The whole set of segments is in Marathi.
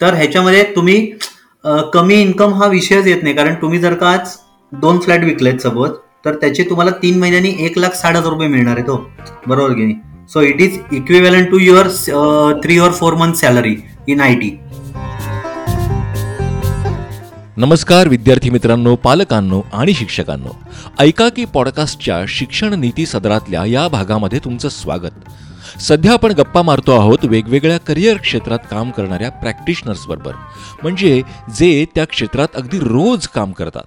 तर ह्याच्यामध्ये तुम्ही कमी इन्कम हा विषयच येत नाही. कारण तुम्ही जर का आज दोन फ्लॅट विकलेत सपोज तर त्याचे तुम्हाला तीन महिन्यांनी एक लाख साठ हजार रुपये मिळणार आहे तो हो. बरोबर की नाही? So it is equivalent to your three or four month salary in I T नमस्कार विद्यार्थी मित्रांनो पालकांनो आणि शिक्षकांनो. ऐका की पॉडकास्टच्या शिक्षण नीती सदरातल्या या भागामध्ये तुमचं स्वागत. सध्या आपण गप्पा मारतो आहोत वेगवेगळ्या करिअर क्षेत्रात काम करणाऱ्या प्रॅक्टिशनर्सबरोबर. म्हणजे जे त्या क्षेत्रात अगदी रोज काम करतात.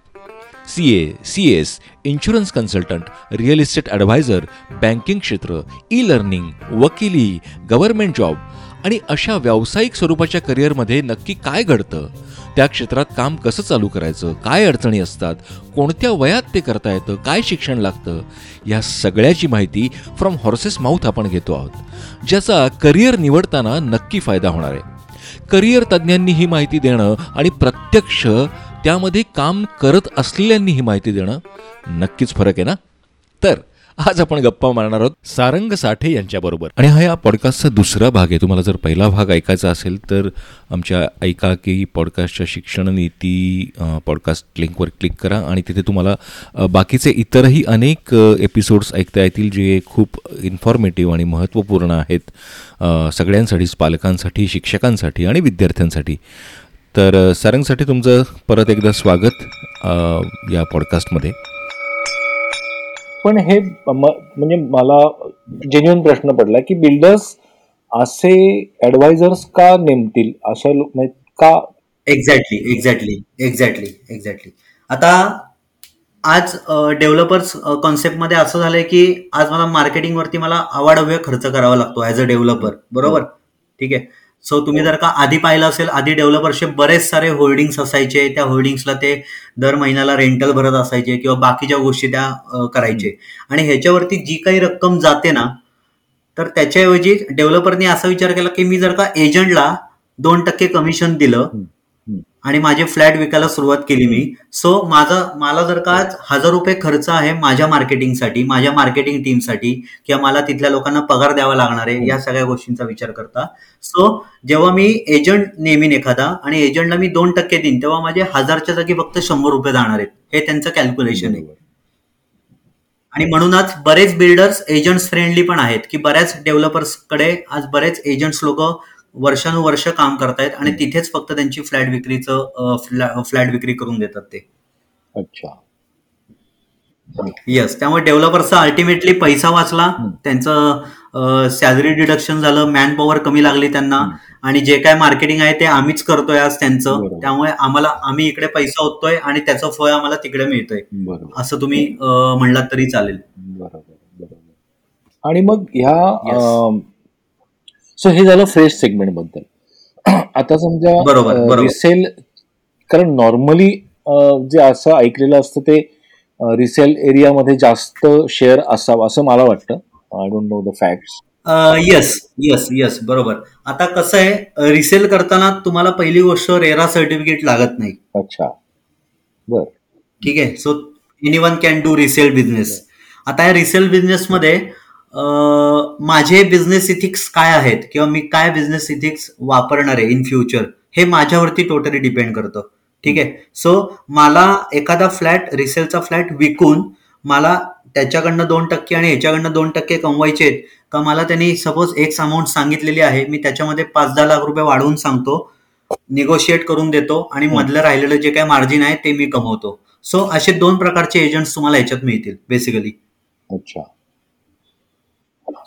C A C S insurance consultant real estate advisor banking क्षेत्र ई लर्निंग वकिली गव्हर्नमेंट जॉब आणि अशा व्यावसायिक स्वरूपाच्या करिअरमध्ये नक्की काय घडतं? त्या क्षेत्रात काम कसं चालू करायचं? काय अडचणी असतात? कोणत्या वयात ते करता येतं? काय शिक्षण लागतं? या सगळ्याची माहिती फ्रॉम हॉर्सेस माउथ आपण घेतो आहोत ज्याचा करिअर निवडताना नक्की फायदा होणार आहे. करिअर तज्ज्ञांनी ही माहिती देणं आणि प्रत्यक्ष त्यामध्ये काम करत असलेल्यांनी ही माहिती देणं नक्कीच फरक आहे ना? तर आज आपण गप्पा मारणार आहोत सारंग साठे यांच्याबरोबर. आणि हा या पॉडकास्टचा दुसरा भाग आहे. तुम्हाला जर पहिला भाग ऐकायचा असेल तर आमच्या ऐका की पॉडकास्टच्या शिक्षण नीती पॉडकास्ट लिंकवर क्लिक करा आणि तिथे तुम्हाला बाकीचे इतरही अनेक एपिसोड्स ऐकता येतील जे खूप इन्फॉर्मेटिव्ह आणि महत्त्वपूर्ण आहेत सगळ्यांसाठीच पालकांसाठी शिक्षकांसाठी आणि विद्यार्थ्यांसाठी. तर सारंगसाठी तुमचं परत एकदा स्वागत या पॉडकास्टमध्ये पण हे म्हणजे मला जेन्युन प्रश्न पडला की बिल्डर्स असे ऍडवायझर्स का नेमतील? अशा म्हणजे का? एक्झॅक्टली एक्झॅक्टली एक्झॅक्टली एक्झॅक्टली आता आज डेव्हलपर्स कॉन्सेप्टमध्ये असं झालंय की आज मला मार्केटिंगवरती मला अवाढव्य खर्च करावा लागतो ॲज अ डेव्हलपर बरोबर? ठीक आहे. सो तुम्ही जर का आधी पाहिलं असेल आधी डेव्हलपरचे बरेच सारे होल्डिंग्स असायचे. त्या होल्डिंग्सला ते दर महिन्याला रेंटल भरत असायचे किंवा बाकीच्या गोष्टी त्या करायचे. आणि ह्याच्यावरती जी काही रक्कम जाते ना तर त्याच्याऐवजी डेव्हलपरनी असा विचार केला की मी जर का एजंटला दोन टक्के कमिशन दिलं आणि माझे फ्लॅट विकायला सुरुवात केली मी. सो माझा मला जर का हजार रुपये खर्च आहे माझ्या मार्केटिंगसाठी माझ्या मार्केटिंग टीमसाठी किंवा मला तिथल्या लोकांना पगार द्यावा लागणार आहे या सगळ्या गोष्टींचा विचार करता. सो जेव्हा मी एजंट नेमीन एखादा आणि एजंटला मी दोन टक्के देईन तेव्हा माझे हजारच्या जागी फक्त शंभर रुपये जाणार आहेत. हे त्यांचं कॅल्क्युलेशन आहे. आणि म्हणूनच बरेच बिल्डर्स एजंट्स फ्रेंडली पण आहेत की बऱ्याच डेव्हलपर्सकडे आज बरेच एजंट्स लोक वर्षानुवर्ष काम करतायत आणि तिथेच फक्त त्यांची फ्लॅट विक्रीचं फ्लॅट विक्री करून देतात ते. अच्छा. येस त्यामुळे डेव्हलपर्सचा अल्टिमेटली पैसा वाचला. त्यांचं सॅलरी डिडक्शन झालं मॅन पॉवर कमी लागली त्यांना. आणि जे काय मार्केटिंग आहे ते आम्हीच करतोय आज त्यांचं. त्यामुळे आम्हाला आम्ही इकडे पैसा होतोय आणि त्याचं फळ आम्हाला तिकडे मिळतोय. असं तुम्ही म्हणलात तरी चालेल. बरोबर आणि मग ह्या सो हे झालं फ्रेश सेगमेंटबद्दल. आता समजा रिसेल कारण नॉर्मली जे असं ऐकलेलं असतं ते रिसेल एरियामध्ये जास्त शेअर असावं असं मला वाटतं. I don't know the facts yes yes yes बरोबर. आता कसं आहे रिसेल करताना तुम्हाला पहिली गोष्ट रेरा सर्टिफिकेट लागत नाही. अच्छा. बर. ठीक आहे? So anyone can do resale business आता या रिसेल बिझनेसमध्ये माझे बिझनेस इथिक्स काय आहेत? किंवा मी काय बिझनेस इथिक्स वापरणार आहे इन फ्युचर हे माझ्यावरती टोटली डिपेंड करतं. ठीक आहे? सो मला एखादा फ्लॅट रिसेलचा फ्लॅट विकून मला त्याच्याकडनं दोन टक्के आणि ह्याच्याकडनं दोन टक्के कमवायचे आहेत का मला त्यांनी सपोज एक अमाऊंट सांगितलेली आहे मी त्याच्यामध्ये पाच दहा लाख रुपये वाढवून सांगतो निगोशिएट करून देतो आणि मधलं राहिलेलं जे काय मार्जिन आहे ते मी कमवतो. सो असे दोन प्रकारचे एजंट्स तुम्हाला याच्यात मिळतील बेसिकली अच्छा.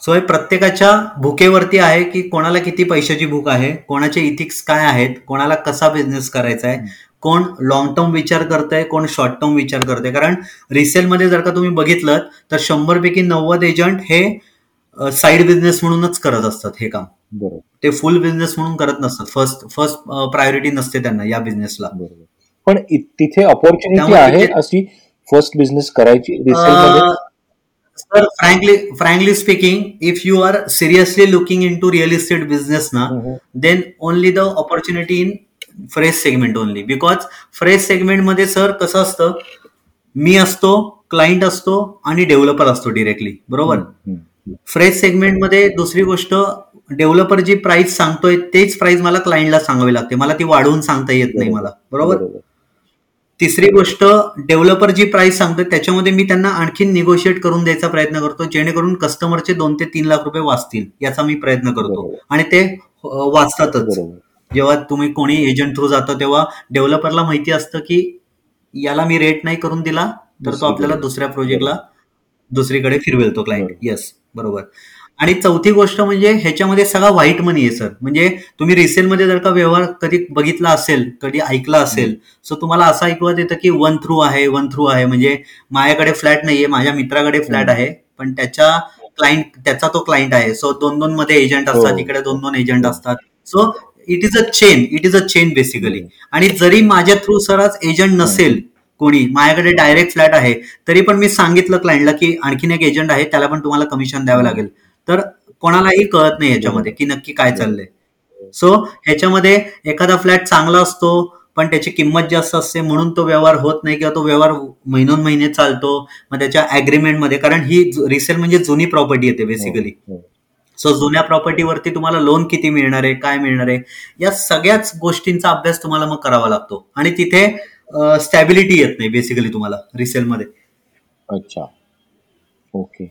सो हे प्रत्येकाच्या भुकेवरती आहे की कोणाला किती पैशाची भूक आहे कोणाचे इथिक्स काय आहेत कोणाला कसा बिझनेस करायचा आहे कोण लॉंग टर्म विचार करतंय कोण शॉर्ट टर्म विचार करतंय. कारण रिसेलमध्ये जर का तुम्ही बघितलं तर शंभर पैकी नव्वद एजंट हे साईड बिझनेस म्हणूनच करत असतात हे काम. बरोबर. ते फुल बिझनेस म्हणून करत नसतात. फर्स्ट फर्स्ट प्रायोरिटी नसते त्यांना या बिझनेसला पण तिथे ऑपॉर्च्युनिटी आहे अशी फर्स्ट बिझनेस करायची sir frankly frankly speaking if you are seriously looking into real estate business ना then only the opportunity in fresh segment only because fresh सेगमेंटमध्ये सर कसं असतं? मी असतो क्लायंट असतो आणि डेव्हलपर असतो डिरेक्टली बरोबर? फ्रेश सेगमेंटमध्ये दुसरी गोष्ट डेव्हलपर जी प्राइस सांगतोय तेच प्राइस मला क्लायंटला सांगावी लागते. मला ती वाढवून सांगता येत नाही मला. बरोबर. तिसरी गोष्ट डेव्हलपर जी प्राइस सांगतोय त्याच्यामध्ये मी त्यांना आणखी निगोशिएट करून द्यायचा प्रयत्न करतो जेणेकरून कस्टमरचे दोन ते तीन लाख रुपये वाचतील याचा मी प्रयत्न करतो. आणि ते वाचतातच. जेव्हा तुम्ही कोणी एजंट थ्रू जातो तेव्हा डेव्हलपरला माहिती असतं की याला मी रेट नाही करून दिला तर तो आपल्याला दुसऱ्या प्रोजेक्टला दुसरीकडे फिरवेल तो क्लायंट येस बरोबर. आणि चौथी गोष्ट म्हणजे ह्याच्यामध्ये सगळा व्हाईट मनी आहे सर म्हणजे तुम्ही रिसेलमध्ये जर का व्यवहार कधी बघितला असेल कधी ऐकला असेल सो तुम्हाला असं ऐकवत येतं की वन थ्रू आहे वन थ्रू आहे. म्हणजे माझ्याकडे फ्लॅट नाहीये माझ्या मित्राकडे फ्लॅट आहे पण त्याच्या क्लायंट त्याचा तो क्लायंट आहे. सो दोन दोन मध्ये एजंट असतात इकडे दोन दोन एजंट असतात. So it is a chain it is a chain basically आणि जरी माझ्या थ्रू सर आज एजंट नसेल कोणी माझ्याकडे डायरेक्ट फ्लॅट आहे तरी पण मी सांगितलं क्लायंटला की आणखीन एक एजंट आहे त्याला पण तुम्हाला कमिशन द्यावं लागेल. तर कोणालाही कळत नाही याच्यामध्ये की नक्की काय चाललंय. सो ह्याच्यामध्ये एखादा फ्लॅट चांगला असतो पण त्याची किंमत जास्त असते म्हणून तो व्यवहार होत नाही किंवा तो व्यवहार महिनोन महिने चालतो मग त्याच्या अग्रीमेंटमध्ये कारण ही रिसेल म्हणजे जुनी प्रॉपर्टी येते बेसिकली सो जुन्या प्रॉपर्टीवरती तुम्हाला लोन किती मिळणार आहे काय मिळणार आहे या सगळ्याच गोष्टींचा अभ्यास तुम्हाला मग करावा लागतो. आणि तिथे स्टॅबिलिटी येत नाही बेसिकली तुम्हाला रिसेलमध्ये अच्छा. ओके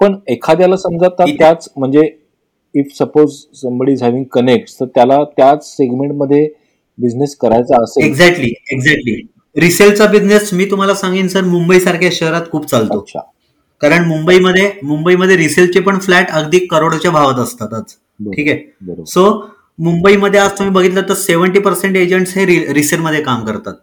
पण एखाद्याला समजा त्याच म्हणजे if suppose somebody is having connect तर त्याला त्याच सेगमेंटमध्ये बिझनेस करायचा असेल. एक्झॅक्टली एक्झॅक्टली रिसेलचा बिझनेस मी तुम्हाला सांगेन सर मुंबई सारख्या शहरात खूप चालतो. कारण मुंबईमध्ये मुंबईमध्ये रिसेलचे पण फ्लॅट अगदी करोडच्या भावात असतात आज ठीक आहे? सो मुंबईमध्ये आज तुम्ही बघितलं तर सेव्हन्टी पर्सेंट एजंट्स हे रिसेलमध्ये काम करतात.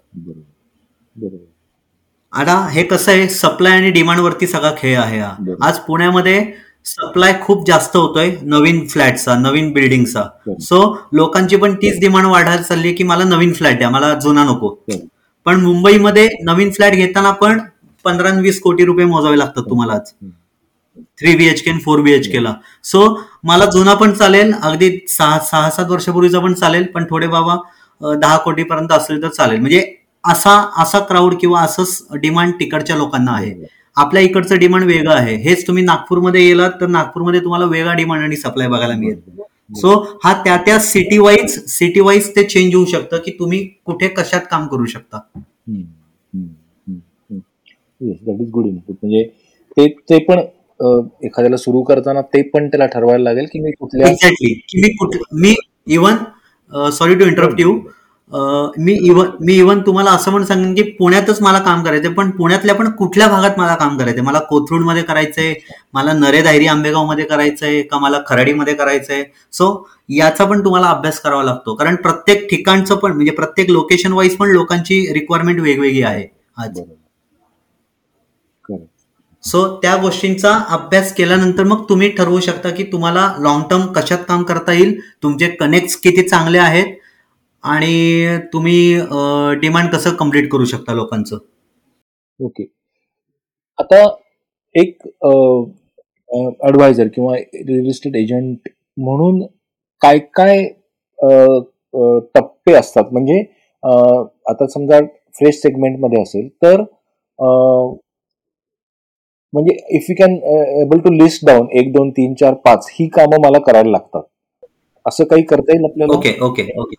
आता हे कसं आहे? सप्लाय आणि डिमांड वरती सगळा खेळ आहे हा. आज पुण्यामध्ये सप्लाय खूप जास्त होतोय नवीन फ्लॅटचा नवीन बिल्डिंगचा सो लोकांची पण तीच डिमांड वाढायला चालली की मला नवीन फ्लॅट द्या मला जुना नको. पण मुंबईमध्ये नवीन फ्लॅट घेताना पण पंधरा वीस कोटी रुपये मोजावे लागतात तुम्हाला थ्री बीएचके आणि फोर बीएचके ला. सो मला जुना पण चालेल अगदी सहा सहा सात वर्षापूर्वीचा पण चालेल पण थोडे बाबा दहा कोटी पर्यंत असले तर चालेल. म्हणजे असा असा क्राऊड किंवा असंच डिमांड तिकडच्या लोकांना आहे. आपल्या इकडचं डिमांड वेगळं आहे. हेच तुम्ही नागपूरमध्ये गेलात तर नागपूरमध्ये तुम्हाला वेगळा डिमांड आणि सप्लाय बघायला मिळेल. सो हा त्या त्या सिटी वाईज सिटी वाईज ते चेंज होऊ शकतं की तुम्ही कुठे कशात काम करू शकता. दॅट इज गुड इनपुट म्हणजे ते ते पण एखाद्याला सुरू करताना ते पण त्याला ठरवायला लागेल की मी कुठल्या एक्झॅक्टली मी कुठ मी even sorry to interrupt you me even मी इवन तुम्हाला असं पण सांगेन की पुण्यातच मला काम करायचंय पण पुण्यातल्या पण कुठल्या भागात मला काम करायचंय? मला कोथरूडमध्ये करायचंय मला नरे धायरी आंबेगावमध्ये करायचंय का मला खराडीमध्ये करायचंय? सो याचा पण तुम्हाला अभ्यास करावा लागतो. कारण प्रत्येक ठिकाणचं पण म्हणजे प्रत्येक लोकेशन वाईज पण लोकांची रिक्वायरमेंट वेगवेगळी आहे आज. सो त्या गोष्टींचा अभ्यास केल्यानंतर मग तुम्ही ठरवू शकता की तुम्हाला लॉंग टर्म कशात काम करता येईल तुमचे कनेक्ट किती चांगले आहेत आणि तुम्ही डिमांड कसं कंप्लीट करू शकता लोकांचं? ओके. आता एक ऍडवायझर किंवा रिअल इस्टेट एजंट म्हणून काय काय टप्पे असतात? म्हणजे आता समजा फ्रेश सेगमेंटमध्ये असेल तर म्हणजे if you can able to list down एक दोन तीन चार पाच ही कामं मला करायला लागतात. असं काही करता येईल आपल्याला? Okay okay okay.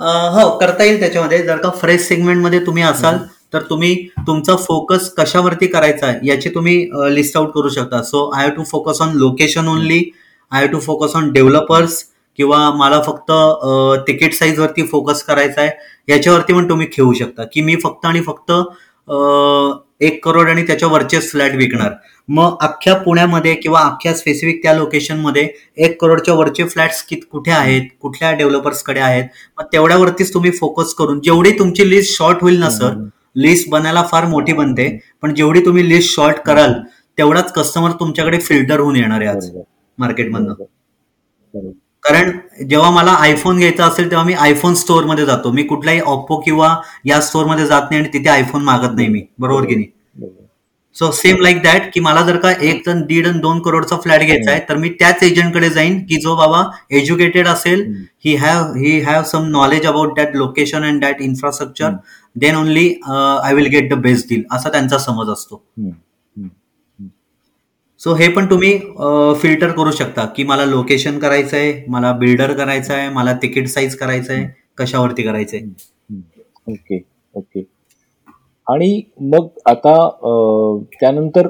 हो करता येईल त्याच्यामध्ये. जर का फ्रेश सेगमेंटमध्ये तुम्ही असाल तर तुम्ही तुमचा फोकस कशावरती करायचा आहे याची तुम्ही लिस्ट आउट करू शकता. So I have to focus on location only I have to focus on developers किंवा मला फक्त तिकीट साईज वरती फोकस करायचा आहे याच्यावरती पण तुम्ही खेळू शकता. की मी फक्त आणि फक्त एक करोड आणि त्याच्या वरचेच फ्लॅट विकणार. मग अख्ख्या पुण्यामध्ये किंवा अख्ख्या स्पेसिफिक त्या लोकेशनमध्ये एक करोडच्या वरचे फ्लॅट्स कुठे आहेत? कुठल्या डेव्हलपर्सकडे आहेत? मग तेवढ्यावरतीच तुम्ही फोकस करून जेवढी तुमची लिस्ट शॉर्ट होईल ना सर लिस्ट बनायला फार मोठी बनते. पण जेवढी तुम्ही लिस्ट शॉर्ट कराल तेवढाच कस्टमर तुमच्याकडे फिल्टर होऊन येणार आहे आज मार्केटमधनं कारण जेव्हा मला आयफोन घ्यायचा असेल तेव्हा मी आयफोन स्टोअरमध्ये जातो. मी कुठल्याही ऑप्पो किंवा या स्टोअरमध्ये जात नाही आणि तिथे आयफोन मागत नाही मी. बरोबर की नाही? सो सेम लाईक दॅट की मला जर का एक जण दीड आणि दोन करोडचा फ्लॅट घ्यायचा आहे तर मी त्याच एजंटकडे जाईन की जो बाबा एज्युकेटेड असेल he have he have some knowledge about that location and that infrastructure then only I will get the best deal असा त्यांचा समज असतो. सो हे पण तुम्ही फिल्टर करू शकता की मला लोकेशन करायचं आहे मला बिल्डर करायचं आहे मला तिकीट साईज करायचं आहे कशावरती करायचंय. ओके ओके आणि मग आता त्यानंतर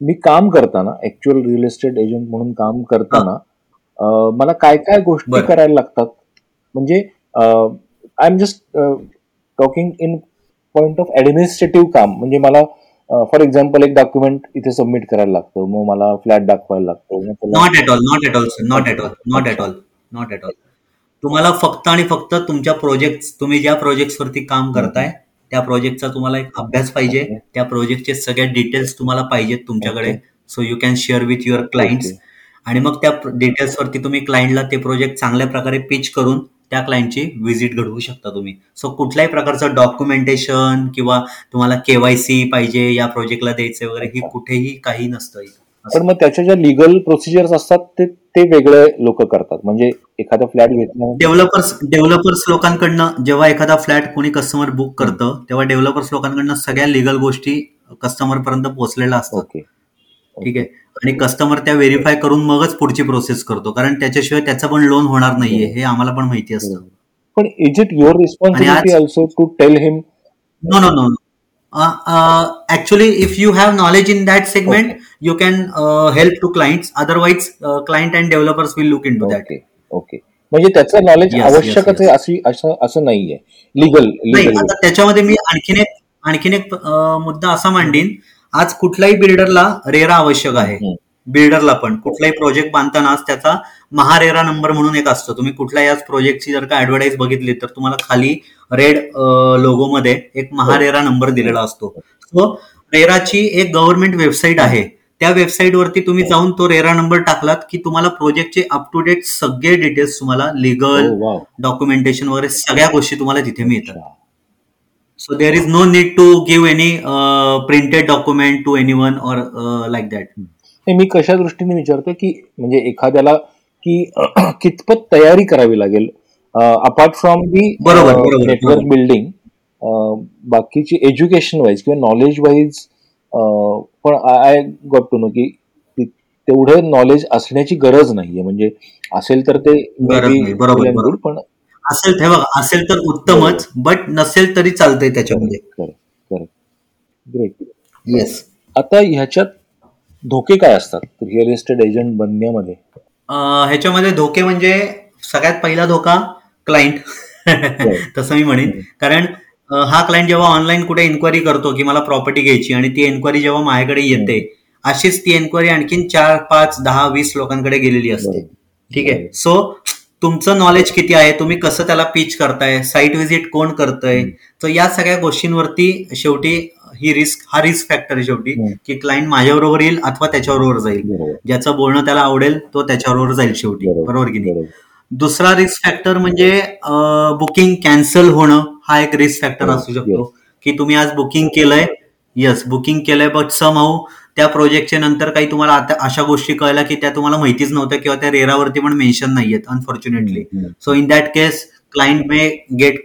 मी काम करताना ऍक्च्युअल रिअल एस्टेट एजंट म्हणून काम करताना मला काय काय गोष्टी करायला लागतात? म्हणजे I am just talking in point of administrative काम. म्हणजे मला फॉर एक्झाम्पल एक डॉक्युमेंट इथे सबमिट करायला लागतं. मग मला फ्लॅट दाखवायला लागतो. Not at all not at all not at all not at all not at all तुम्हाला फक्त आणि फक्त तुमच्या प्रोजेक्ट तुम्ही ज्या वरती काम करताय त्या प्रोजेक्टचा तुम्हाला एक अभ्यास पाहिजे. त्या प्रोजेक्टचे सगळ्या डिटेल्स तुम्हाला पाहिजेत तुमच्याकडे. So you can share with your clients आणि मग त्या डिटेल्सवरती तुम्ही क्लायंटला ते प्रोजेक्ट चांगल्या प्रकारे पिच करून त्या क्लायंटची व्हिजिट घडवू शकता तुम्ही. सो कुठल्याही प्रकारचं डॉक्युमेंटेशन किंवा तुम्हाला केवायसी पाहिजे या प्रोजेक्टला द्यायचं वगैरे ही कुठेही काही नसतं पण मग त्याच्या ज्या लिगल प्रोसिजर्स असतात ते ते वेगळे लोक करतात. म्हणजे एखादा फ्लॅट घेतला डेव्हलपर्स डेव्हलपर्स लोकांकडनं जेव्हा एखादा फ्लॅट कोणी कस्टमर बुक करतं तेव्हा डेव्हलपर्स लोकांकडनं सगळ्या लिगल गोष्टी कस्टमर पर्यंत पोहोचलेल्या असतात. ठीक आहे. आणि कस्टमर त्या व्हेरीफाय करून मगच पुढची प्रोसेस करतो. कारण त्याच्याशिवाय त्याचं पण लोन होणार नाहीये. हे. आम्हाला पण माहिती असतं. पण is it your responsibility also to tell him no no no actually if you have knowledge in that segment you can help to client otherwise client and developers will look into that okay म्हणजे त्याचं नॉलेज आवश्यकच आहे अशी असं नाहीये. लिगल त्याच्यामध्ये मी आणखीन एक आणखीन एक मुद्दा असा मांडीन. आज कुठल्याही बिल्डरला रेरा आवश्यक आहे. बिल्डरला पण. कुठलाही प्रोजेक्ट बांधताना त्याचा महारेरा नंबर म्हणून एक असतो. तुम्ही कुठल्याही आज प्रोजेक्टची जर का ऍडव्हर्टाईज बघितली तर तुम्हाला खाली रेड लोगो मध्ये एक महारेरा नंबर दिलेला असतो. सो रेराची एक गव्हर्नमेंट वेबसाईट आहे. त्या वेबसाईट वरती तुम्ही जाऊन तो रेरा नंबर टाकलात की तुम्हाला प्रोजेक्टचे अप टू डेट सगळे डिटेल्स तुम्हाला लिगल डॉक्युमेंटेशन वगैरे सगळ्या गोष्टी तुम्हाला तिथे मिळतात. So there is no need to give any printed document to anyone or like that मी कशा दृष्टीने विचारतो की म्हणजे एखाद्याला की कितपत तयारी करावी लागेल? Apart from the network building बाकीची एज्युकेशन वाईज किंवा नॉलेज वाईज पण आय गॉट टू नो की तेवढं नॉलेज असण्याची गरज नाहीये. म्हणजे असेल तर ते बरोबर पण असेल हे बघा असेल तर उत्तमच बट नसेल तरी चालतंय त्याच्यामध्ये. ग्रेट येस आता ह्याच्यात धोके काय असतात? रिअल इस्टेट एजंट बनण्यामध्ये. ह्याच्यामध्ये धोके म्हणजे सगळ्यात पहिला धोका क्लायंट तसं मी म्हणेन. कारण हा क्लायंट जेव्हा ऑनलाईन कुठे इन्क्वायरी करतो की मला प्रॉपर्टी घ्यायची आणि ती एन्क्वायरी जेव्हा माझ्याकडे येते अशीच ती एन्क्वायरी आणखीन चार पाच दहा वीस लोकांकडे गेलेली असते. ठीक आहे? सो तुमचं नॉलेज किती आहे? तुम्ही कसं त्याला पिच करताय? साईट व्हिजिट कोण करतय? तर या सगळ्या गोष्टींवरती शेवटी ही रिस्क हा रिस्क फॅक्टर आहे शेवटी की क्लायंट माझ्याबरोबर येईल अथवा त्याच्याबरोबर जाईल. ज्याचं बोलणं त्याला आवडेल तो त्याच्याबरोबर जाईल शेवटी. बरोबर की नाही? दुसरा रिस्क फॅक्टर म्हणजे बुकिंग कॅन्सल होणं हा एक रिस्क फॅक्टर असू शकतो. की तुम्ही आज बुकिंग केलंय येस बुकिंग केलंय बट सम हाऊ त्या प्रोजेक्टच्या नंतर काही तुम्हाला आता अशा गोष्टी कळल्या की त्या तुम्हाला माहितीच नव्हत्या किंवा त्या रेरावरती पण मेन्शन नाहीयेत unfortunately so in that case client may get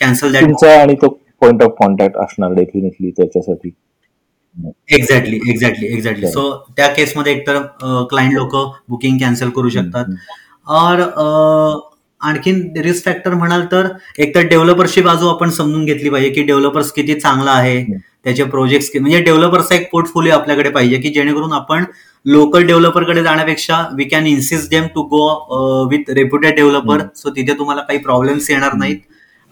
cancel आणि तो पॉइंट ऑफ कॉन्टॅक्ट असणार डेफिनेटली त्याच्यासाठी. एक्झॅक्टली एक्झॅक्टली एक्झॅक्टली सो त्या केसमध्ये एकतर क्लायंट लोक बुकिंग कॅन्सल करू शकतात. और आणखीन रिस्क फॅक्टर म्हणाल तर एकतर डेव्हलपरची बाजू आपण समजून घेतली पाहिजे की डेव्हलपर्स किती चांगला आहे त्याचे प्रोजेक्ट म्हणजे डेव्हलपर्सचा एक पोर्टफोलिओ आपल्याकडे पाहिजे की जेणेकरून आपण लोकल डेव्हलपरकडे जाण्यापेक्षा we can insist them to go with reputed developer so तिथे तुम्हाला काही प्रॉब्लेम्स येणार नाहीत.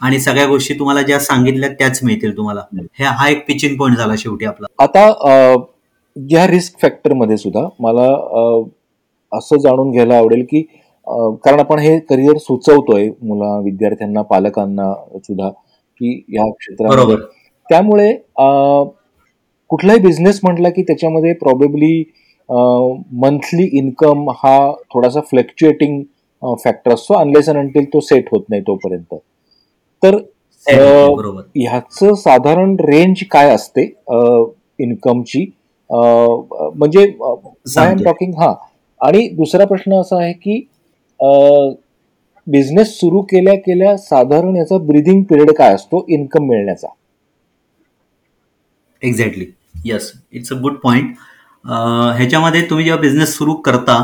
आणि सगळ्या गोष्टी तुम्हाला ज्या सांगितल्या त्याच मिळतील तुम्हाला. हा एक पिचिंग पॉईंट झाला शेवटी आपला. आता या रिस्क फॅक्टरमध्ये सुद्धा मला असं जाणून घ्यायला आवडेल की कारण आपण हे करिअर सुचवतोय मुला विद्यार्थ्यांना पालकांना सुद्धा की या क्षेत्रामध्ये त्यामुळे कुठलाही बिझनेस म्हटला की त्याच्यामध्ये प्रॉबेबली मंथली इन्कम हा थोडासा फ्लक्च्युएटिंग फॅक्टर असतो अनलेस अनटिल तो सेट होत नाही तोपर्यंत. तर ह्याच साधारण रेंज काय असते इन्कमची म्हणजे आय एम टॉकिंग हा. आणि दुसरा प्रश्न असा आहे की बिझनेस सुरू केल्या केल्या साधारण याचा ब्रिदिंग पिरियड काय असतो? इन्कम मिळण्याचा. Exactly yes it's a good point ह्याच्यामध्ये तुम्ही जेव्हा बिझनेस सुरू करता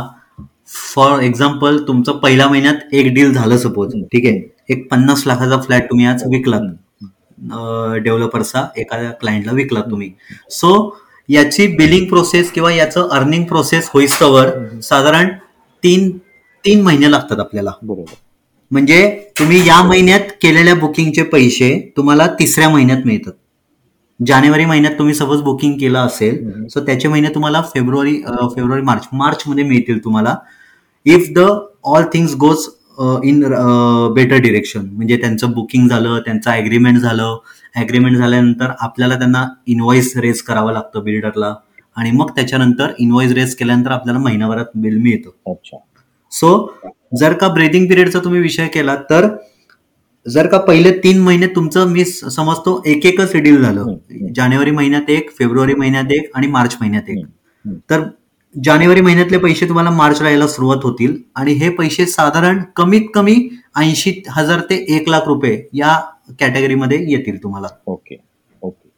फॉर एक्झाम्पल तुमचं पहिल्या महिन्यात एक डील झालं सपोज ठीक आहे? एक पन्नास लाखाचा फ्लॅट तुम्ही आज विकलात. डेव्हलपरचा एखाद्या क्लायंटला विकलात तुम्ही. सो याची बिलिंग प्रोसेस किंवा याचं अर्निंग प्रोसेस होईस्तवर साधारण तीन तीन महिने लागतात आपल्याला. बरोबर. म्हणजे तुम्ही या महिन्यात केलेल्या बुकिंगचे पैसे तुम्हाला तिसऱ्या महिन्यात मिळतात. जानेवारी महिन्यात तुम्ही सपोज बुकिंग केलं असेल सो त्याचे महिने तुम्हाला फेब्रुवारी फेब्रुवारी मार्च मार्च मध्ये मिळतील तुम्हाला. If the all things goes in better direction म्हणजे त्यांचं बुकिंग झालं त्यांचं अग्रीमेंट झालं अग्रीमेंट झाल्यानंतर आपल्याला त्यांना इनव्हॉइस रेस करावं लागतं बिल्डरला आणि मग त्याच्यानंतर इनव्हॉइस रेस केल्यानंतर आपल्याला महिनाभरात बिल मिळतं. अच्छा. सो जर का ब्रेदिंग पिरियडचा तुम्ही विषय केला तर जर का पहिले तीन महिने तुमचं मी समजतो एक एकच डील झालं जानेवारी महिन्यात एक फेब्रुवारी महिन्यात एक आणि मार्च महिन्यात एक. तर जानेवारी महिन्यातले पैसे तुम्हाला मार्चला यायला सुरुवात होतील आणि हे पैसे साधारण कमीत कमी ऐंशी हजार ते एक लाख रुपये या कॅटेगरीमध्ये येतील तुम्हाला. ओके. ओके.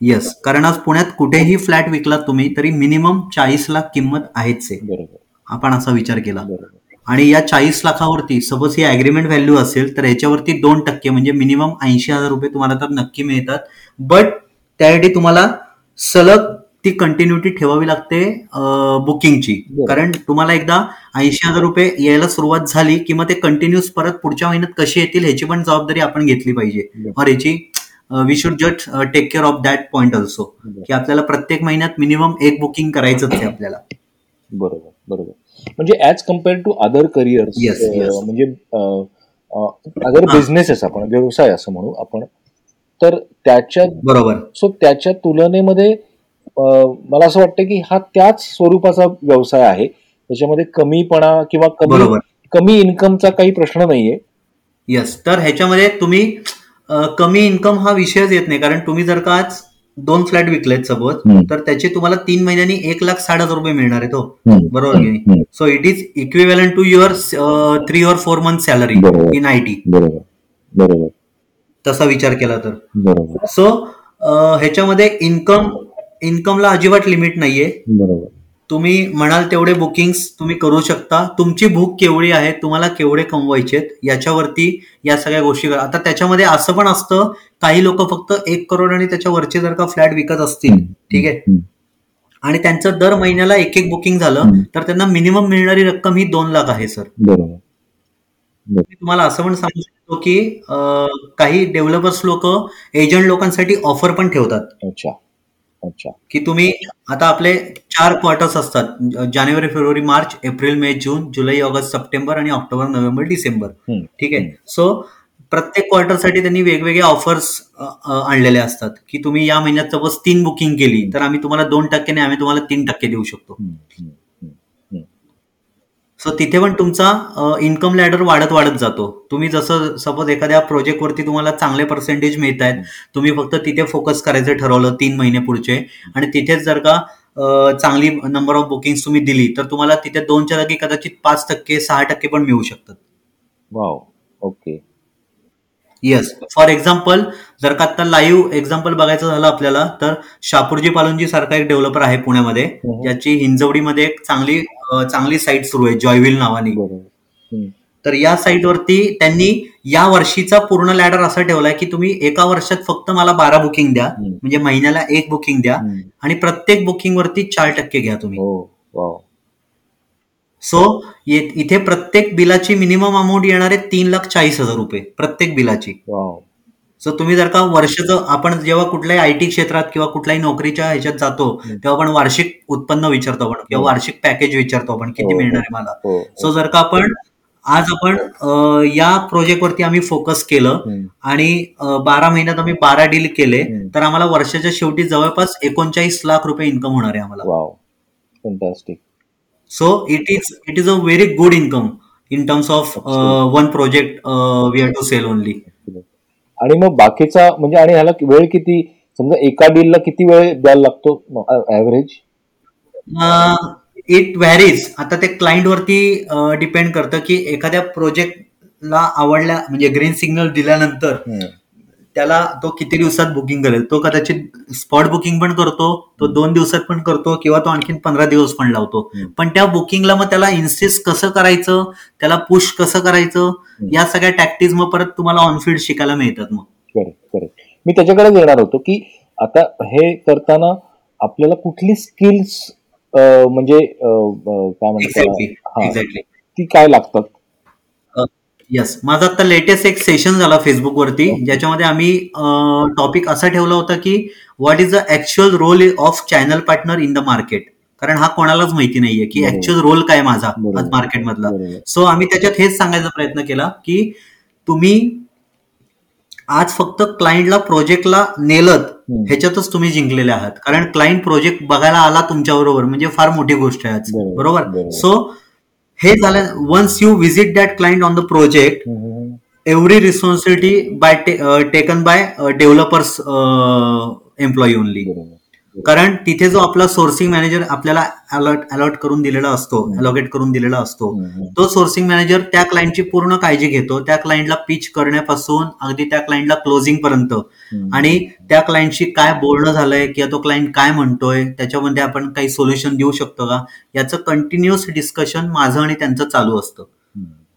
येस कारण आज पुण्यात कुठेही फ्लॅट विकलात तुम्ही तरी मिनिमम चाळीस लाख किंमत आहेच आहे. बरोबर. आपण असा विचार केला. आणि या चाळीस लाखावरती सपोज ही अग्रीमेंट व्हॅल्यू असेल तर याच्यावरती दोन टक्के म्हणजे मिनिमम ऐंशी हजार रुपये तुम्हाला तर नक्की मिळतात. बट त्यासाठी तुम्हाला सलग ती कंटिन्युटी ठेवावी लागते बुकिंगची. कारण तुम्हाला एकदा ऐंशी हजार रुपये यायला सुरुवात झाली की मग ते कंटिन्युअस परत पुढच्या महिन्यात कशी येतील ह्याची पण जबाबदारी आपण घेतली पाहिजे. और याची we should just take care of that point also. की आपल्याला प्रत्येक महिन्यात मिनिमम एक बुकिंग करायचंच आहे आपल्याला. बरोबर बरोबर. म्हणजे as compare to other careers yes. म्हणजे अदर हा. बिझनेसेस आपण व्यवसाय असं म्हणू आपण तर त्याच्या बरोबर. सो त्याच्या तुलनेमध्ये मला असं वाटतं की हा त्याच स्वरूपाचा व्यवसाय आहे. त्याच्यामध्ये कमीपणा किंवा कमी बरोबर. कमी इन्कमचा काही प्रश्न नाहीये. येस तर ह्याच्यामध्ये तुम्ही कमी इन्कम हा विषयच येत नाही. कारण तुम्ही जर का आज दोन फ्लॅट विकलेत सपोज. तर त्याचे तुम्हाला तीन महिन्यांनी एक लाख साठ हजार रुपये मिळणार आहेत हो हम्म. बरोबर की नाही. So it is equivalent to your three or four month salary. In I T बरोबर. बरोबर. तसा विचार केला तर. बरोबर. सो ह्याच्यामध्ये इन्कम इन्कमला अजिबात लिमिट नाहीये. बरोबर. तुम्ही म्हणाल तेवढे बुकिंग्स तुम्ही करू शकता. तुमची भूक केवढी आहे तुम्हाला केवढे कमवायचेत याच्यावरती या सगळ्या गोष्टी करा. आता त्याच्यामध्ये असं पण असतं काही लोक फक्त एक करोड आणि त्याच्या वरचे जर का फ्लॅट विकत असतील ठीक आहे. आणि त्यांचं दर महिन्याला एक एक बुकिंग झालं. तर त्यांना मिनिमम मिळणारी रक्कम ही दोन लाख आहे सर मी तुम्हाला असं पण सांगू शकतो की काही डेव्हलपर्स लोक एजंट लोकांसाठी ऑफर पण ठेवतात. अच्छा. की तुम्ही आता आपले चार क्वार्टर्स असतात. जानेवारी फेब्रुवारी मार्च एप्रिल मे जून जुलै ऑगस्ट सप्टेंबर आणि ऑक्टोबर नोव्हेंबर डिसेंबर. ठीक आहे? सो प्रत्येक क्वार्टरसाठी त्यांनी वेगवेगळे ऑफर्स आणलेले असतात. की तुम्ही या महिन्यात सपोज तीन बुकिंग केली तर आम्ही तुम्हाला दोन टक्क्याने आम्ही तुम्हाला तीन टक्के देऊ शकतो. सो तिथे पण तुमचा इन्कम लॅडर वाढत वाढत जातो. तुम्ही जसं सपोज एखाद्या प्रोजेक्टवरती तुम्हाला चांगले पर्सेंटेज मिळत आहेत तुम्ही फक्त तिथे फोकस करायचं ठरवलं तीन महिने पुढचे. आणि तिथेच जर का चांगली नंबर ऑफ बुकिंग तुम्ही दिली तर तुम्हाला तिथे दोनच्या जागी कदाचित पाच टक्के सहा टक्के पण मिळू शकतात. Wow okay yes for example जर का आता लाईव्ह एक्झाम्पल बघायचं झालं आपल्याला तर शापूरजी पालनजी सारखा एक डेव्हलपर आहे पुण्यामध्ये. ज्याची हिंजवडीमध्ये एक चांगली चांगली साईट सुरू आहे जॉयविल नावानी. तर या साईटवरती त्यांनी या वर्षीचा पूर्ण लॅडर असा ठेवलाय की तुम्ही एका वर्षात फक्त मला बारा बुकिंग द्या. म्हणजे महिन्याला एक बुकिंग द्या. आणि प्रत्येक बुकिंग वरती चार टक्के घ्या तुम्ही. हो सो इथे प्रत्येक बिलाची मिनिमम अमाऊंट येणार आहे तीन लाख चाळीस हजार रुपये. प्रत्येक बिलाची. सो तुम्ही जर का वर्षाचं आपण जेव्हा कुठल्याही आय टी क्षेत्रात किंवा कुठल्याही नोकरीच्या ह्याच्यात जातो. तेव्हा आपण वार्षिक उत्पन्न विचारतो आपण किंवा हो. वार्षिक पॅकेज विचारतो आपण किती हो, मिळणार हो. आहे मला सो जर का आपण आज आपण या प्रोजेक्टवरती आम्ही फोकस केलं. आणि बारा महिन्यात आम्ही बारा डील केले. तर आम्हाला वर्षाच्या शेवटी जवळपास एकोणचाळीस लाख रुपये इन्कम होणार आहे आम्हाला so it is it is a very good income in terms of. One project we are to sell only आणि मग बाकीचा म्हणजे आणि ह्याला वेळ किती? समजा एका डीलला किती वेळ द्यायला लागतो? ऍव्हरेज इट व्हॅरीज आता ते क्लायंट वरती डिपेंड करतं की एखाद्या प्रोजेक्टला आवडल्या म्हणजे ग्रीन सिग्नल दिल्यानंतर त्याला तो किती दिवसात बुकिंग करेल? तो कदाचित स्पॉट बुकिंग पण करतो तो दोन दिवसात पण करतो किंवा तो आणखीन पंधरा दिवस पण लावतो. पण त्या बुकिंगला मग त्याला इन्सिस्ट कसं करायचं? त्याला पुश कसं करायचं? या सगळ्या टॅक्टिक्स मग परत तुम्हाला ऑनफिल्ड शिकायला मिळतात मग. करेक्ट करेक्ट मी त्याच्याकडे येणार होतो की आता हे करताना आपल्याला कुठली स्किल्स म्हणजे काय म्हणतात ती काय लागतात? येस माझा आता लेटेस्ट एक सेशन झाला फेसबुकवरती ज्याच्यामध्ये आम्ही टॉपिक असा ठेवला होता की what is the actual role of channel partner in the market कारण हा कोणालाच माहिती नाहीये की ऍक्च्युअल रोल काय माझा आज मार्केटमधला सो आम्ही त्याच्यात हेच सांगायचा प्रयत्न केला की तुम्ही आज फक्त क्लायंटला प्रोजेक्टला नेलत ह्याच्यातच तुम्ही जिंकलेले आहात. कारण क्लायंट प्रोजेक्ट बघायला आला तुमच्या बरोबर म्हणजे फार मोठी गोष्ट आहे आज. बरोबर. सो हे झालं once you visit that client on the project every responsibility by taken by developers employee only कारण तिथे जो आपला सोर्सिंग मॅनेजर आपल्याला अलर्ट अलॉट करून दिलेला असतो अलॉकेट करून दिलेला असतो तो सोर्सिंग मॅनेजर त्या क्लायंटची पूर्ण काळजी घेतो त्या क्लायंटला पिच करण्यापासून अगदी त्या क्लायंटला क्लोजिंग पर्यंत. आणि त्या क्लायंटशी काय बोलणं झालंय किंवा तो क्लायंट काय म्हणतोय त्याच्यामध्ये आपण काही सोल्युशन देऊ शकतो का? याचं कंटिन्युअस डिस्कशन माझं आणि त्यांचं चालू असतं.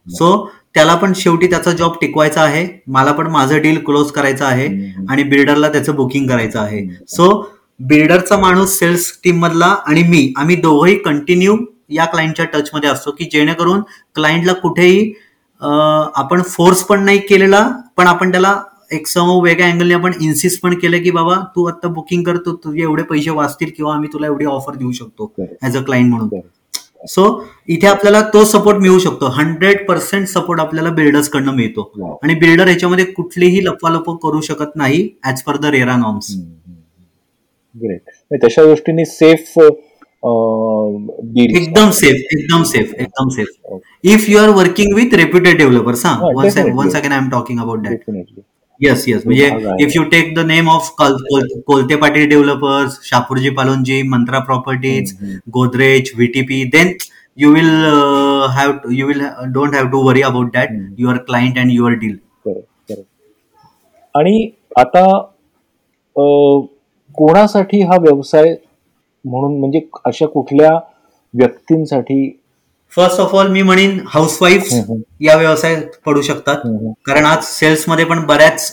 सो त्याला पण शेवटी त्याचा जॉब टिकवायचा आहे मला पण माझं डील क्लोज करायचं आहे आणि बिल्डरला त्याचं बुकिंग करायचं आहे. सो बिल्डरचा माणूस सेल्स टीम मधला आणि मी आम्ही दोघंही कंटिन्यू या क्लायंटच्या टचमध्ये असतो की जेणेकरून क्लायंटला कुठेही आपण फोर्स पण नाही केलेला पण आपण त्याला एक समूह वेगळ्या अँगलने आपण इन्सिस्ट पण केलं की बाबा तू आता बुकिंग करतो तुझे एवढे पैसे वाचतील किंवा आम्ही तुला एवढी ऑफर देऊ शकतो ऍज अ क्लायंट म्हणून. सो इथे आपल्याला तो सपोर्ट मिळू शकतो. हंड्रेड पर्सेंट सपोर्ट आपल्याला बिल्डर्स कडनं मिळतो. आणि बिल्डर याच्यामध्ये कुठलीही लपवालप करू शकत नाही as per the RERA norms great तशा गोष्टींनी सेफ एकदम सेफ एकदम सेफ एकदम safe if you are working with reputed developers हा one second I am talking about that yes yes म्हणजे if you take the name of Kolte Patil developers Shapoorji Pallonji Mantra properties Godrej VTP then you will have you will don't have to worry about that your client and your deal आणि आता कोणासाठी हा व्यवसाय म्हणून म्हणजे अशा कुठल्या व्यक्तींसाठी? फर्स्ट ऑफ ऑल मी म्हणेन हाऊसवाईफ या व्यवसायात पडू शकतात. कारण आज सेल्समध्ये पण बऱ्याच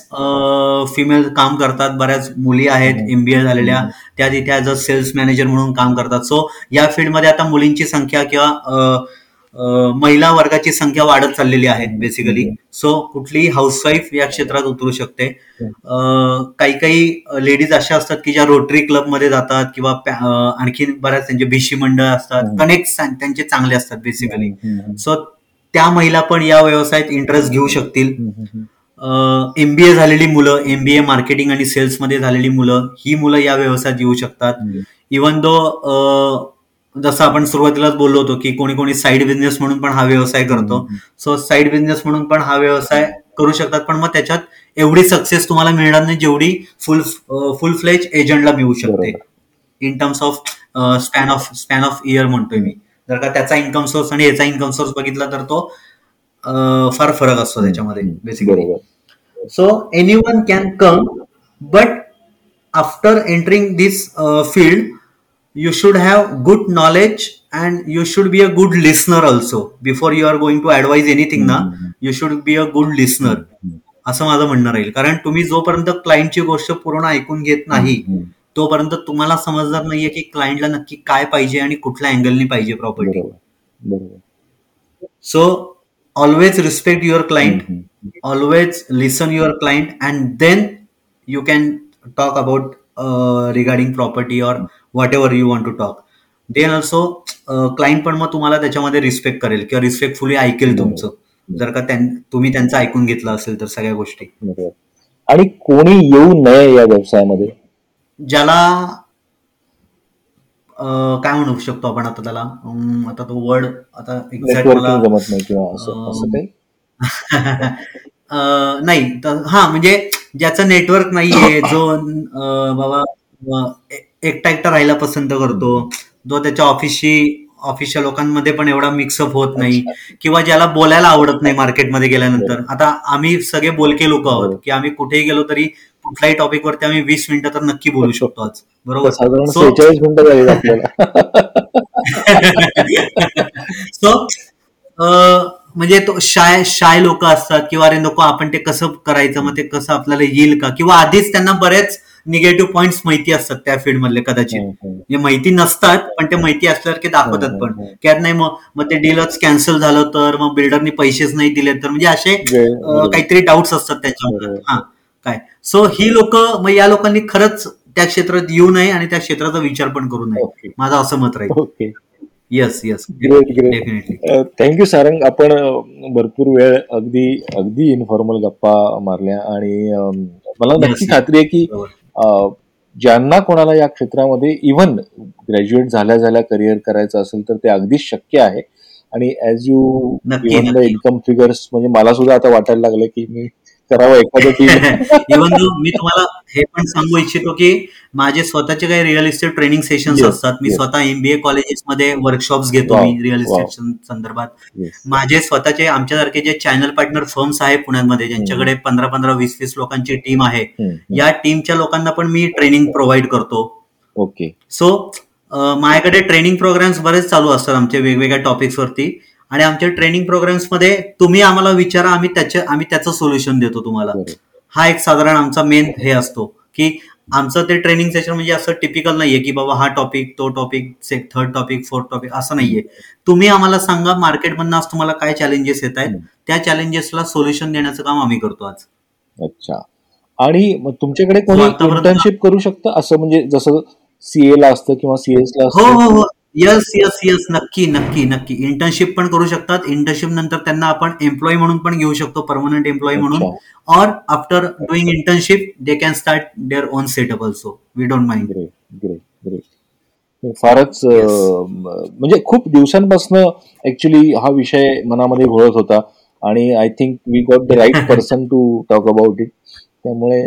फिमेल काम करतात बऱ्याच मुली आहेत एमबीए झालेल्या. त्या तिथे ऍज अ सेल्स मॅनेजर म्हणून काम करतात. सो या फील्डमध्ये आता मुलींची संख्या किंवा महिला वर्गाची संख्या वाढत चाललेली आहे बेसिकली सो कुठलीही हाऊसवाईफ या क्षेत्रात उतरू शकते. काही काही लेडीज अशा असतात की ज्या रोटरी क्लबमध्ये जातात किंवा आणखी बऱ्याच त्यांचे भिशी मंडळ असतात. कनेक्ट त्यांचे चांगले असतात बेसिकली सो त्या महिला पण या व्यवसायात इंटरेस्ट घेऊ शकतील. एमबीए झालेली मुलं एमबीए मार्केटिंग आणि सेल्समध्ये झालेली मुलं ही मुलं या व्यवसायात येऊ शकतात. इवन दो जसं आपण सुरुवातीलाच बोललो होतो की कोणी कोणी साईड बिझनेस म्हणून पण हा व्यवसाय करतो. सो साईड बिझनेस म्हणून पण हा व्यवसाय करू शकतात पण मग त्याच्यात एवढी सक्सेस तुम्हाला मिळणार नाही जेवढी फुल फुल फ्लेज एजंटला मिळू शकते. In terms of span of span of year म्हणतोय मी. जर का त्याचा इन्कम सोर्स आणि याचा इन्कम सोर्स बघितला तर तो फार फरक असतो त्याच्यामध्ये basically so anyone can come but after entering this field you should have good knowledge and you should be a good listener also. Before you are going to advise anything ना you should be a good listener. असं माझं म्हणणं राहील. कारण तुम्ही जोपर्यंत क्लायंटची गोष्ट पूर्ण ऐकून घेत नाही तोपर्यंत तुम्हाला समजणार नाहीये की क्लायंटला नक्की काय पाहिजे आणि कुठल्या अँगलनी पाहिजे property so always respect your client always listen your client and then you can talk about regarding property or whatever you want to talk then also client पण मग तुम्हाला त्याच्यामध्ये रिस्पेक्ट करेल किंवा रिस्पेक्टफुली ऐकेल तुमचं. जर का तुम्ही त्यांचं ऐकून घेतलं असेल तर सगळ्या गोष्टी. आणि कोणी येऊ नये या व्यवसायामध्ये? ज्याला काय म्हणू शकतो आपण आता त्याला? आता तो वर्ड आता एक्झॅक्ट नाही हा म्हणजे ज्याचं नेटवर्क नाहीये जो बाबा एकटा एकटा राहायला पसंत करतो. जो त्याच्या ऑफिसशी ऑफिसच्या लोकांमध्ये पण एवढा मिक्सअप होत नाही किंवा ज्याला बोलायला आवडत नाही मार्केटमध्ये गेल्यानंतर. आता आम्ही सगळे बोलके लोक आहोत की आम्ही कुठेही गेलो तरी कुठल्याही टॉपिक वरती आम्ही वीस मिनिटं तर नक्की बोलू शकतो आज. बरोबर? सो म्हणजे तो शाय शाय लोक असतात किंवा अरे नको आपण ते कसं करायचं मग ते कसं आपल्याला येईल का? किंवा आधीच त्यांना बरेच निगेटिव्ह पॉइंट्स माहिती असतात त्या फील्ड मधले कदाचित. म्हणजे माहिती नसतात पण ते माहिती असल्यासारखे दाखवतात पण. की नाही मग मग ते डीलच कॅन्सल झालं तर मग बिल्डरनी पैसेच नाही दिले तर म्हणजे असे काहीतरी डाऊट्स असतात त्याच्यामध्ये हा काय? सो ही लोक मग या लोकांनी खरंच त्या क्षेत्रात येऊ नये आणि त्या क्षेत्राचा विचार पण करू नये. माझं असं मत राहील. Yes yes great great thank you Sarang. आपण भरपूर वेळ अगदी अगदी इन्फॉर्मल गप्पा मारल्या आणि मला नक्की खात्री आहे की ज्यांना कोणाला या क्षेत्रामध्ये इव्हन ग्रॅज्युएट झाल्या झाल्या करिअर करायचं असेल तर ते अगदीच शक्य आहे. आणि ऍज यू इन्कम फिगर्स म्हणजे मला सुद्धा आता वाटायला लागलं की मी करावं एखादं इव्हन मी तुम्हाला हे पण सांगू इच्छितो की माझे स्वतःचे काही रिअल इस्टेट ट्रेनिंग सेशन्स असतात. मी स्वतः एमबीए कॉलेजेसमध्ये वर्कशॉप्स घेतो मी रिअल इस्टेट संदर्भात. माझे स्वतःचे आमच्यासारखे जे चॅनल पार्टनर फर्म्स आहे पुण्यामध्ये ज्यांच्याकडे पंधरा पंधरा वीस वीस लोकांची टीम आहे या टीमच्या लोकांना पण मी ट्रेनिंग प्रोव्हाइड करतो. ओके सो माझ्याकडे ट्रेनिंग प्रोग्राम्स बरेच चालू असतात आमच्या वेगवेगळ्या टॉपिक्स वरती. आणि आमच्या ट्रेनिंग प्रोग्राम्समध्ये तुम्ही आम्हाला विचारा आम्ही त्याच्या आम्ही त्याचं सोल्युशन देतो तुम्हाला. हा एक साधारण आमचा मेन हे असतो की आमचं ते ट्रेनिंग सेशन म्हणजे असं टिपिकल नाहीये की बाबा हा टॉपिक तो topic third topic fourth topic असं नाहीये. तुम्ही आम्हाला सांगा मार्केटमधनं आज तुम्हाला काय चॅलेंजेस येत आहेत त्या चॅलेंजेसला सोल्युशन देण्याचं काम आम्ही करतो आज. अच्छा. आणि तुमच्याकडे कोणी इंटर्नशिप करू शकतं? असं म्हणजे जसं सीए ला असतं किंवा सीएस ला हो हो हो. यस यस यस नक्की नक्की नक्की. इंटर्नशिप पण करू शकतात. इंटर्नशिप नंतर त्यांना आपण एम्प्लॉई म्हणून पण घेऊ शकतो परमनंट एम्प्लॉई म्हणून. Or after doing internship they can start their own setup also we don't mind great great great फारच म्हणजे खूप दिवसांपासून ऍक्च्युली हा विषय मनामध्ये घोळत होता. आणि I think we got the right person to talk about it त्यामुळे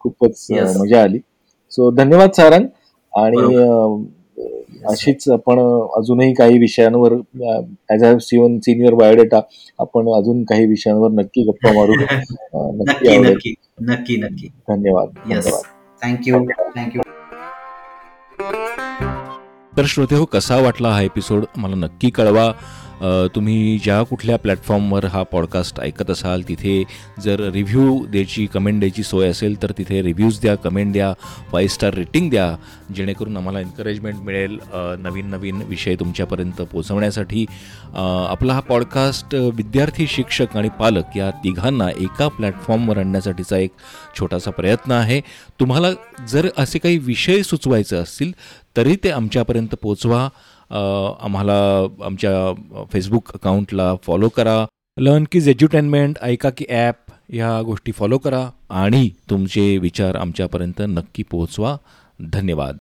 खूपच मजा आली. सो धन्यवाद सारंग. आणि अशीच आपण अजूनही काही विषयांवर ऍज अ सीवन सिनियर बायोडेटा आपण अजून काही विषयांवर नक्की गप्पा मारू. नक्की नक्की नक्की नक्की धन्यवाद धन्यवाद. थँक्यू थँक्यू तर श्रोते हो कसा वाटला हा एपिसोड मला नक्की कळवा. तुम्ही ज्या कुठल्या प्लॅटफॉर्मवर हा पॉडकास्ट ऐकत असाल तिथे जर रिव्ह्यू द्यायची कमेंट द्यायची सोय असेल तर तिथे रिव्ह्यूज द्या कमेंट द्या फाईव्ह स्टार रेटिंग द्या. जेणेकरून आम्हाला एन्करेजमेंट मिळेल नवीन नवीन विषय तुमच्यापर्यंत पोचवण्यासाठी आपला हा पॉडकास्ट विद्यार्थी शिक्षक आणि पालक या तिघांना एका प्लॅटफॉर्मवर आणण्यासाठीचा एक छोटासा प्रयत्न आहे. तुम्हाला जर असे काही विषय सुचवायचे असतील तरी ते आमच्यापर्यंत पोचवा आम्हाला आमच्या फेसबुक अकाउंटला फॉलो करा. लर्न कीज एज्युटेनमेंट ऐका की ॲप ह्या गोष्टी फॉलो करा. आणि तुमचे विचार आमच्यापर्यंत नक्की पोहोचवा. धन्यवाद.